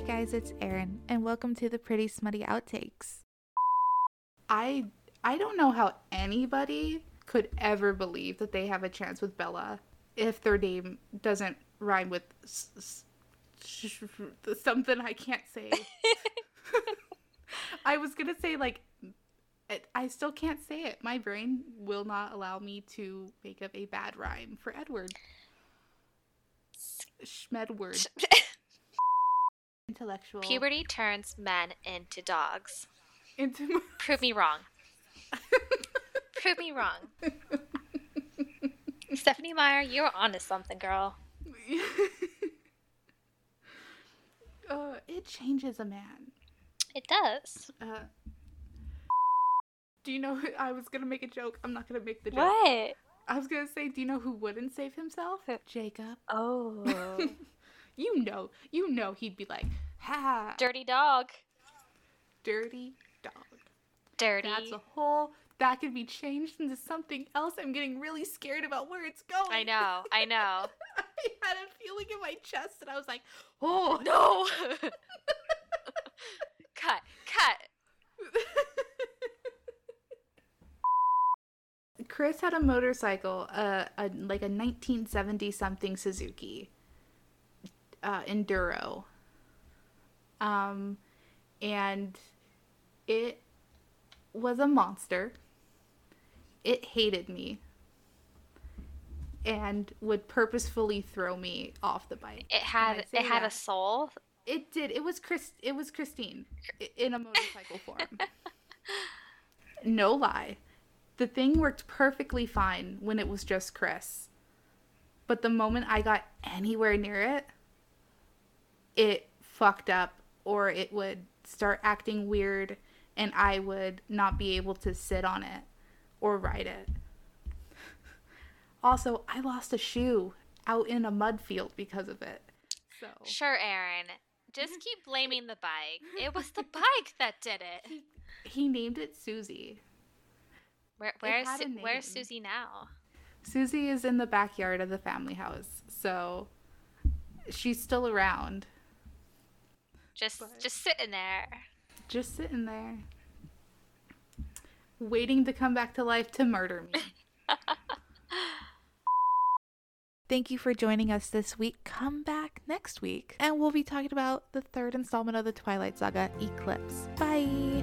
guys, it's Erin, and welcome to the Pretty Smutty Outtakes. I I don't know how anybody could ever believe that they have a chance with Bella if their name doesn't rhyme with s- s- something I can't say. I was gonna say like it, I still can't say it. My brain will not allow me to make up a bad rhyme for Edward. Schmedward. Intellectual. Puberty turns men into dogs. Into Prove me wrong. Prove me wrong. Stephenie Meyer, you're onto something, girl. uh, it changes a man. It does. Uh, do you know? Who, I was gonna make a joke. I'm not gonna make the joke. What? I was gonna say, do you know who wouldn't save himself? Jacob. Oh. You know, you know, he'd be like, "Ha, Dirty dog. dirty dog." Dirty. That's a whole. That could be changed into something else. I'm getting really scared about where it's going. I know. I know. I had a feeling in my chest, and I was like, "Oh No. cut. Cut. Chris had a motorcycle, uh, a, like a 1970 something Suzuki uh, Enduro. Um, and it was a monster. It hated me and would purposefully throw me off the bike. It had it had a soul. It did. It was Chris. It was Christine in a motorcycle form. no lie, the thing worked perfectly fine when it was just Chris. But the moment I got anywhere near it, it fucked up, or it would start acting weird, and I would not be able to sit on it or ride it. Also, I lost a shoe out in a mud field because of it. So Sure, Erin. Just keep blaming the bike. It was the bike that did it. he named it Susie. Where, where's Su- where's. Susie now? Susie is in the backyard of the family house, so she's still around, Just But- just sitting there. just sitting there, waiting to come back to life to murder me. Thank you for joining us this week. Come back next week, and we'll be talking about the third installment of the Twilight Saga, Eclipse. Bye!